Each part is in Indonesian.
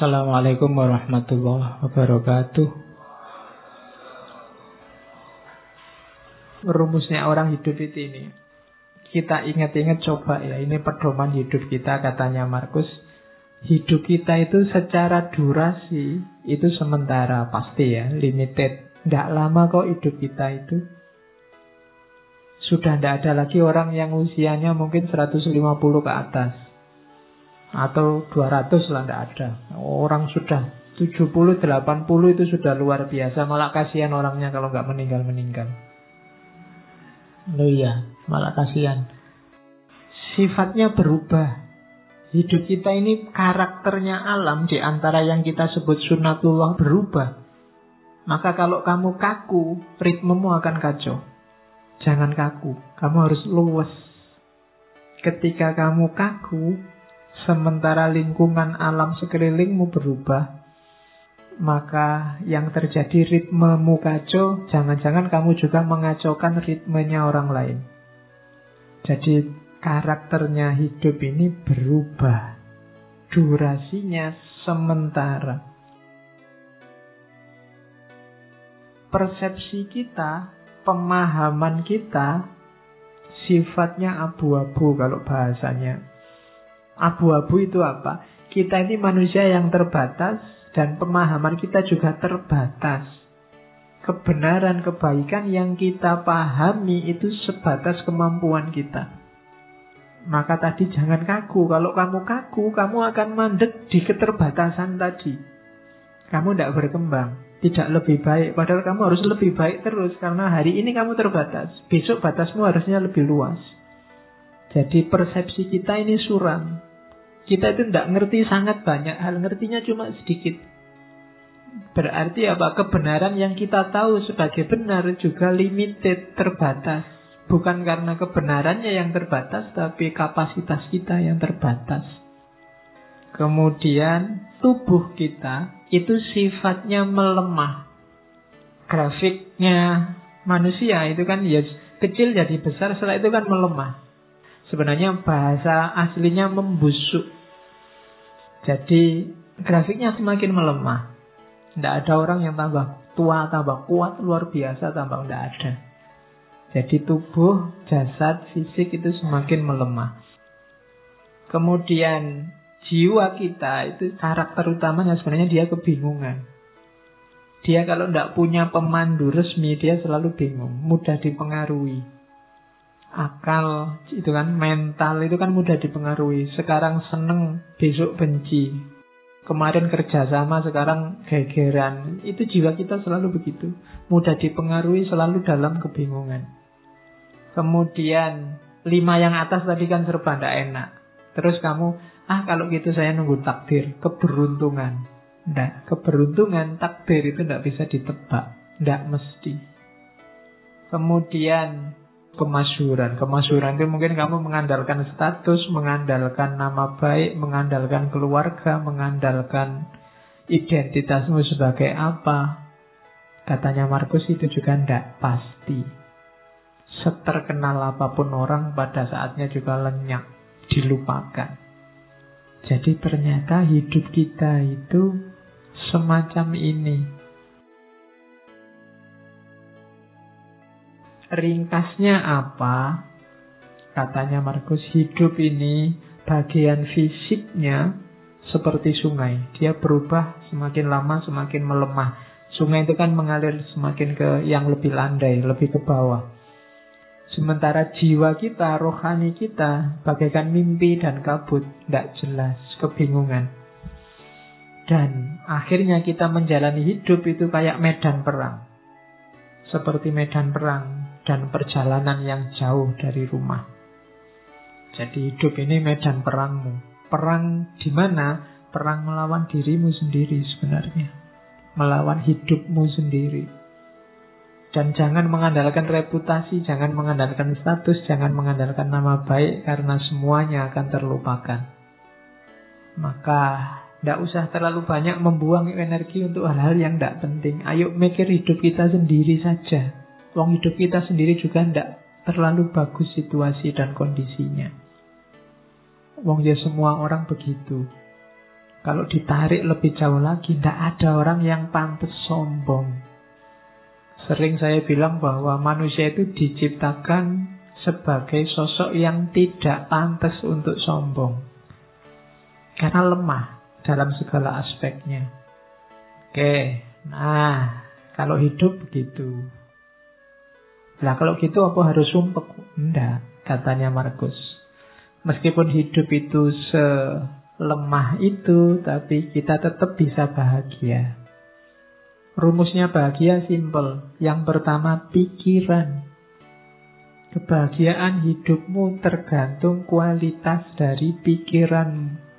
Assalamualaikum warahmatullahi wabarakatuh. Rumusnya orang hidup itu ini. Kita ingat-ingat coba ya, ini pedoman hidup kita katanya Markus. Hidup kita itu secara durasi itu sementara pasti ya, limited. Tidak lama kok hidup kita itu. Sudah tidak ada lagi orang yang usianya mungkin 150 ke atas. Atau 200 lah tidak ada. Orang sudah 70, 80 itu sudah luar biasa. Malah kasihan orangnya kalau nggak meninggal-meninggal. Loh iya, malah kasihan. Sifatnya berubah. Hidup kita ini karakternya alam di antara yang kita sebut sunatullah berubah. Maka kalau kamu kaku, ritmemu akan kacau. Jangan kaku, kamu harus luwes. Ketika kamu kaku, sementara lingkungan alam sekelilingmu berubah, maka yang terjadi ritmemu kacau, jangan-jangan kamu juga mengacaukan ritmenya orang lain. Jadi karakternya hidup ini berubah. Durasinya sementara. Persepsi kita, pemahaman kita, sifatnya abu-abu kalau bahasanya. Abu-abu itu apa? Kita ini manusia yang terbatas dan pemahaman kita juga terbatas kebenaran kebaikan yang kita pahami itu sebatas kemampuan kita. Maka tadi jangan kaku. Kalau kamu kaku, kamu akan mandek di keterbatasan tadi. Kamu tidak berkembang. Tidak lebih baik. Padahal kamu harus lebih baik terus. Karena hari ini kamu terbatas. Besok batasmu harusnya lebih luas. Jadi persepsi kita ini suram. Kita itu tidak ngerti sangat banyak hal. Ngertinya cuma sedikit. Berarti apa? Kebenaran yang kita tahu sebagai benar juga limited, terbatas. Bukan karena kebenarannya yang terbatas, tapi kapasitas kita yang terbatas. Kemudian tubuh kita itu sifatnya melemah. Grafiknya manusia itu kan ya kecil jadi besar, setelah itu kan melemah. Sebenarnya bahasa aslinya membusuk. Jadi grafiknya semakin melemah. Tidak ada orang yang tambah tua, tambah kuat, luar biasa, tambah tidak ada. Jadi tubuh, jasad, fisik itu semakin melemah. Kemudian jiwa kita itu karakter utamanya sebenarnya dia kebingungan. Dia kalau tidak punya pemandu resmi dia selalu bingung, mudah dipengaruhi. Akal itu kan mental itu kan mudah dipengaruhi. Sekarang seneng, besok benci. Kemarin kerjasama, sekarang gegeran. Itu jiwa kita selalu begitu. Mudah dipengaruhi, selalu dalam kebingungan. Kemudian lima yang atas tadi kan serba tidak enak. Terus kamu, ah kalau gitu saya nunggu takdir, keberuntungan. Tidak, keberuntungan, takdir itu tidak bisa ditebak. Tidak mesti. Kemudian kemasyuran. Kemasyuran itu mungkin kamu mengandalkan status, mengandalkan nama baik, mengandalkan keluarga, mengandalkan identitasmu sebagai apa. Katanya Markus itu juga tidak pasti seterkenal apa pun orang pada saatnya juga lenyap, dilupakan. Jadi ternyata hidup kita itu semacam ini. Ringkasnya apa? Katanya Markus, hidup ini bagian fisiknya seperti sungai. Dia berubah semakin lama semakin melemah. Sungai itu kan mengalir semakin ke yang lebih landai, lebih ke bawah. Sementara jiwa kita, rohani kita, bagaikan mimpi dan kabut, tidak jelas, kebingungan. Dan akhirnya kita menjalani hidup itu kayak medan perang. Seperti medan perang dan perjalanan yang jauh dari rumah. Jadi hidup ini medan perangmu. Perang di mana? Perang melawan dirimu sendiri sebenarnya. Melawan hidupmu sendiri. Dan jangan mengandalkan reputasi, jangan mengandalkan status, jangan mengandalkan nama baik karena semuanya akan terlupakan. Maka tidak usah terlalu banyak membuang energi untuk hal-hal yang tidak penting. Ayo mikir hidup kita sendiri saja. Wong hidup kita sendiri juga tidak terlalu bagus situasi dan kondisinya. Wong ya semua orang begitu. Kalau ditarik lebih jauh lagi, tidak ada orang yang pantas sombong. Sering saya bilang bahwa manusia itu diciptakan sebagai sosok yang tidak pantas untuk sombong. Karena lemah dalam segala aspeknya. Oke, nah kalau hidup begitu. Nah kalau gitu apa harus sumpek? Enggak, katanya Markus. Meskipun hidup itu se lemah itu, tapi kita tetap bisa bahagia. Rumusnya bahagia simple. Yang pertama pikiran. Kebahagiaan hidupmu tergantung kualitas dari pikiranmu.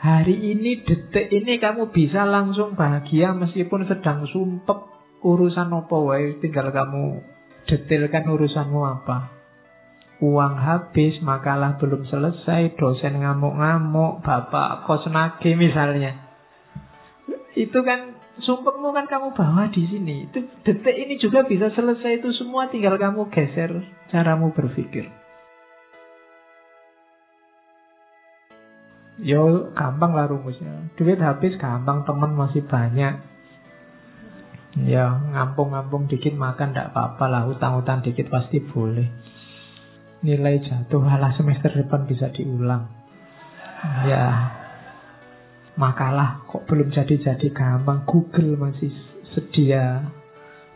Hari ini, detik ini kamu bisa langsung bahagia meskipun sedang sumpek urusan apa wae, tinggal kamu detailkan urusanmu apa uang habis, makalah belum selesai, dosen ngamuk-ngamuk, bapak kos nage misalnya. Itu kan sumpahmu kan kamu bawa di sini. Itu detik ini juga bisa selesai itu semua tinggal kamu geser caramu berpikir. Yo gampang lah rumusnya. Duit habis gampang, teman masih banyak. Ya ngampung-ngampung dikit makan tidak apa-apa lah, utang-utang dikit pasti boleh. Nilai jatuh halah semester depan bisa diulang. Ya makalah kok belum jadi-jadi gampang. Google masih sedia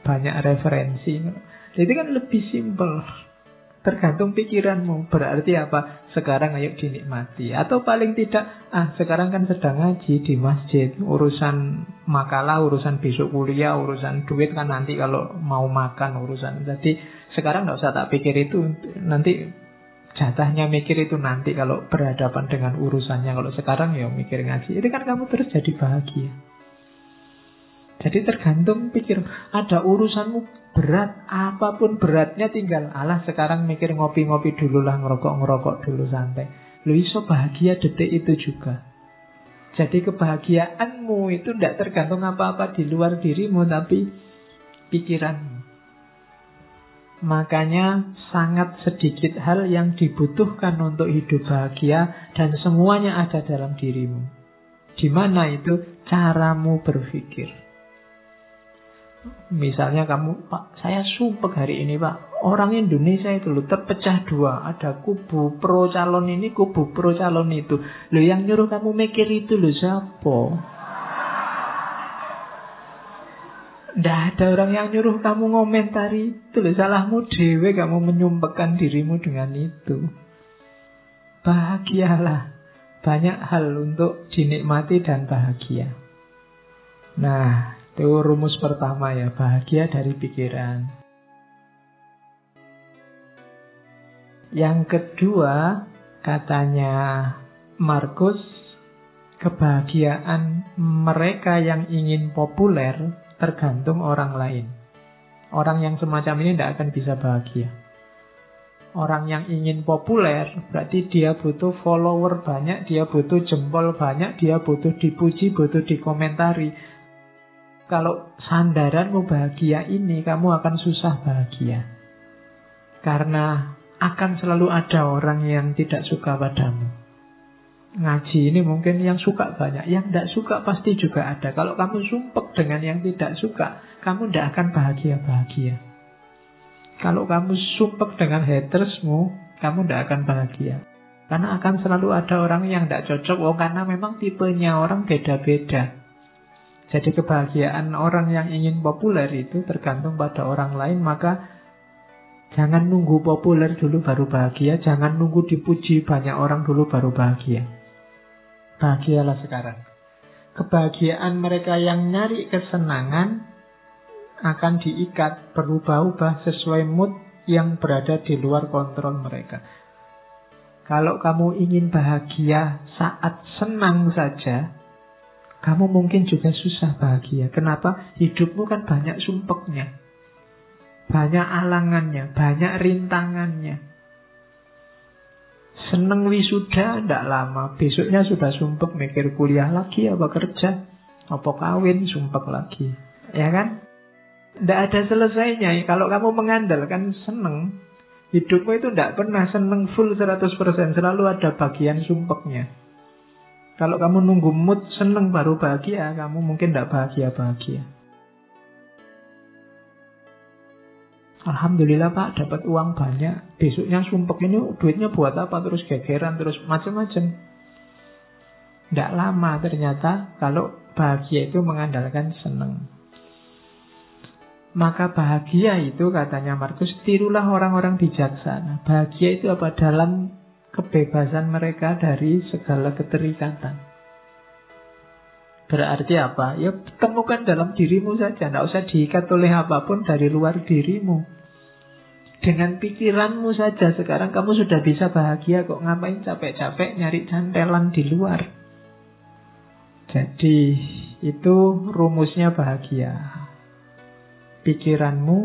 banyak referensi. Jadi kan lebih simpel tergantung pikiranmu berarti apa sekarang ayo dinikmati atau paling tidak ah sekarang kan sedang ngaji di masjid urusan makalah urusan besok kuliah urusan duit kan nanti kalau mau makan urusan jadi sekarang nggak usah tak pikir itu nanti jatahnya mikir itu nanti kalau berhadapan dengan urusannya. Kalau sekarang ya mikir ngaji. Itu kan kamu terus jadi bahagia. Jadi tergantung pikir. Ada urusanmu berat, apa pun beratnya tinggal Allah sekarang mikir ngopi-ngopi dulu lah, ngerokok-ngerokok dulu santai. Lu iso bahagia detik itu juga. Jadi kebahagiaanmu itu tidak tergantung apa-apa di luar dirimu, tapi pikiranmu. Makanya sangat sedikit hal yang dibutuhkan untuk hidup bahagia dan semuanya ada dalam dirimu. Di mana itu caramu berpikir. Misalnya kamu, Pak, saya sumpah hari ini Pak, orang Indonesia itu loh terpecah dua. Ada kubu pro calon ini, kubu pro calon itu. Lo yang nyuruh kamu mikir itu lo siapa? Tidak ada orang yang nyuruh kamu ngomentari itu. Salahmu dewe kamu menyumpahkan dirimu dengan itu. Bahagialah. Banyak hal untuk dinikmati dan bahagia. Nah, itu rumus pertama ya. Bahagia dari pikiran. Yang kedua, katanya Markus, kebahagiaan mereka yang ingin populer tergantung orang lain. Orang yang semacam ini tidak akan bisa bahagia. Orang yang ingin populer berarti dia butuh follower banyak, dia butuh jempol banyak, dia butuh dipuji, butuh dikomentari. Kalau sandaranmu bahagia ini, kamu akan susah bahagia. Karena akan selalu ada orang yang tidak suka padamu ngaji ini mungkin yang suka banyak, yang tidak suka pasti juga ada. Kalau kamu sumpek dengan yang tidak suka, kamu tidak akan bahagia-bahagia. Kalau kamu sumpek dengan hatersmu, kamu tidak akan bahagia. Karena akan selalu ada orang yang tidak cocok, oh karena memang tipenya orang beda-beda. Jadi kebahagiaan orang yang ingin populer itu tergantung pada orang lain, maka jangan nunggu populer dulu baru bahagia, jangan nunggu dipuji banyak orang dulu baru bahagia. Bahagialah sekarang. Kebahagiaan mereka yang nyari kesenangan akan diikat berubah-ubah sesuai mood yang berada di luar kontrol mereka. Kalau kamu ingin bahagia saat senang saja, kamu mungkin juga susah bahagia. Kenapa? Hidupmu kan banyak sumpeknya. Banyak alangannya, banyak rintangannya. Seneng wisuda ndak lama, besoknya sudah sumpek mikir kuliah lagi apa kerja, apa kawin sumpek lagi. Ya kan? Ndak ada selesainya. Kalau kamu mengandalkan seneng, hidupmu itu ndak pernah seneng full 100%, selalu ada bagian sumpeknya. Kalau kamu nunggu mood seneng baru bahagia, kamu mungkin tidak bahagia-bahagia. Alhamdulillah Pak dapat uang banyak. Besoknya sumpek ini duitnya buat apa? Terus gegeran, terus macam-macam. Tidak lama ternyata kalau bahagia itu mengandalkan seneng. Maka bahagia itu katanya Markus tirulah orang-orang bijaksana. Bahagia itu apa? Dalam kebebasan mereka dari segala keterikatan. Berarti apa? Ya temukan dalam dirimu saja. Tidak usah diikat oleh apa pun dari luar dirimu. Dengan pikiranmu saja sekarang kamu sudah bisa bahagia kok ngapain capek-capek nyari cantelan di luar. Jadi itu rumusnya bahagia. Pikiranmu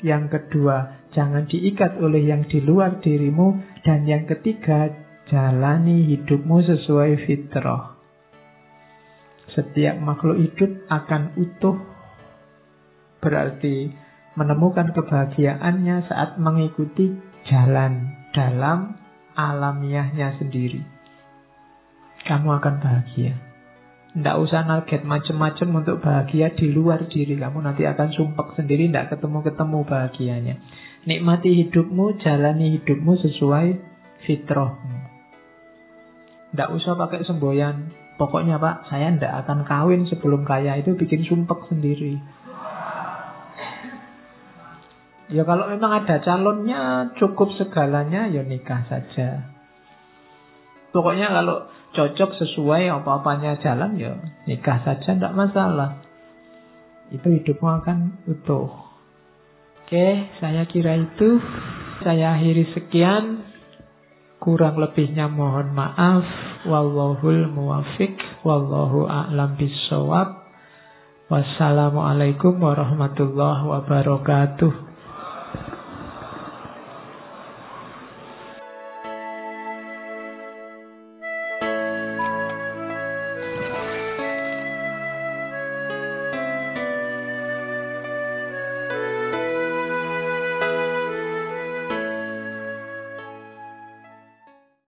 yang kedua jangan diikat oleh yang di luar dirimu dan yang ketiga, jalani hidupmu sesuai fitrah. Setiap makhluk hidup akan utuh, berarti menemukan kebahagiaannya saat mengikuti jalan dalam alamiahnya sendiri. Kamu akan bahagia. Tidak usah target macam-macam untuk bahagia di luar diri kamu. Nanti akan sumpek sendiri, tidak ketemu-ketemu bahagianya. Nikmati hidupmu, jalani hidupmu sesuai fitrahmu. Tidak usah pakai semboyan. Pokoknya pak, saya tidak akan kawin sebelum kaya itu bikin sumpek sendiri. Ya kalau memang ada calonnya cukup segalanya ya nikah saja. Pokoknya kalau cocok sesuai apa-apanya jalan ya nikah saja tidak masalah. Itu hidupmu akan utuh. Oke, saya kira itu. Saya akhiri sekian. Kurang lebihnya mohon maaf. Wallahul muwafiq. Wallahu a'lam bisawab. Wassalamualaikum warahmatullahi wabarakatuh.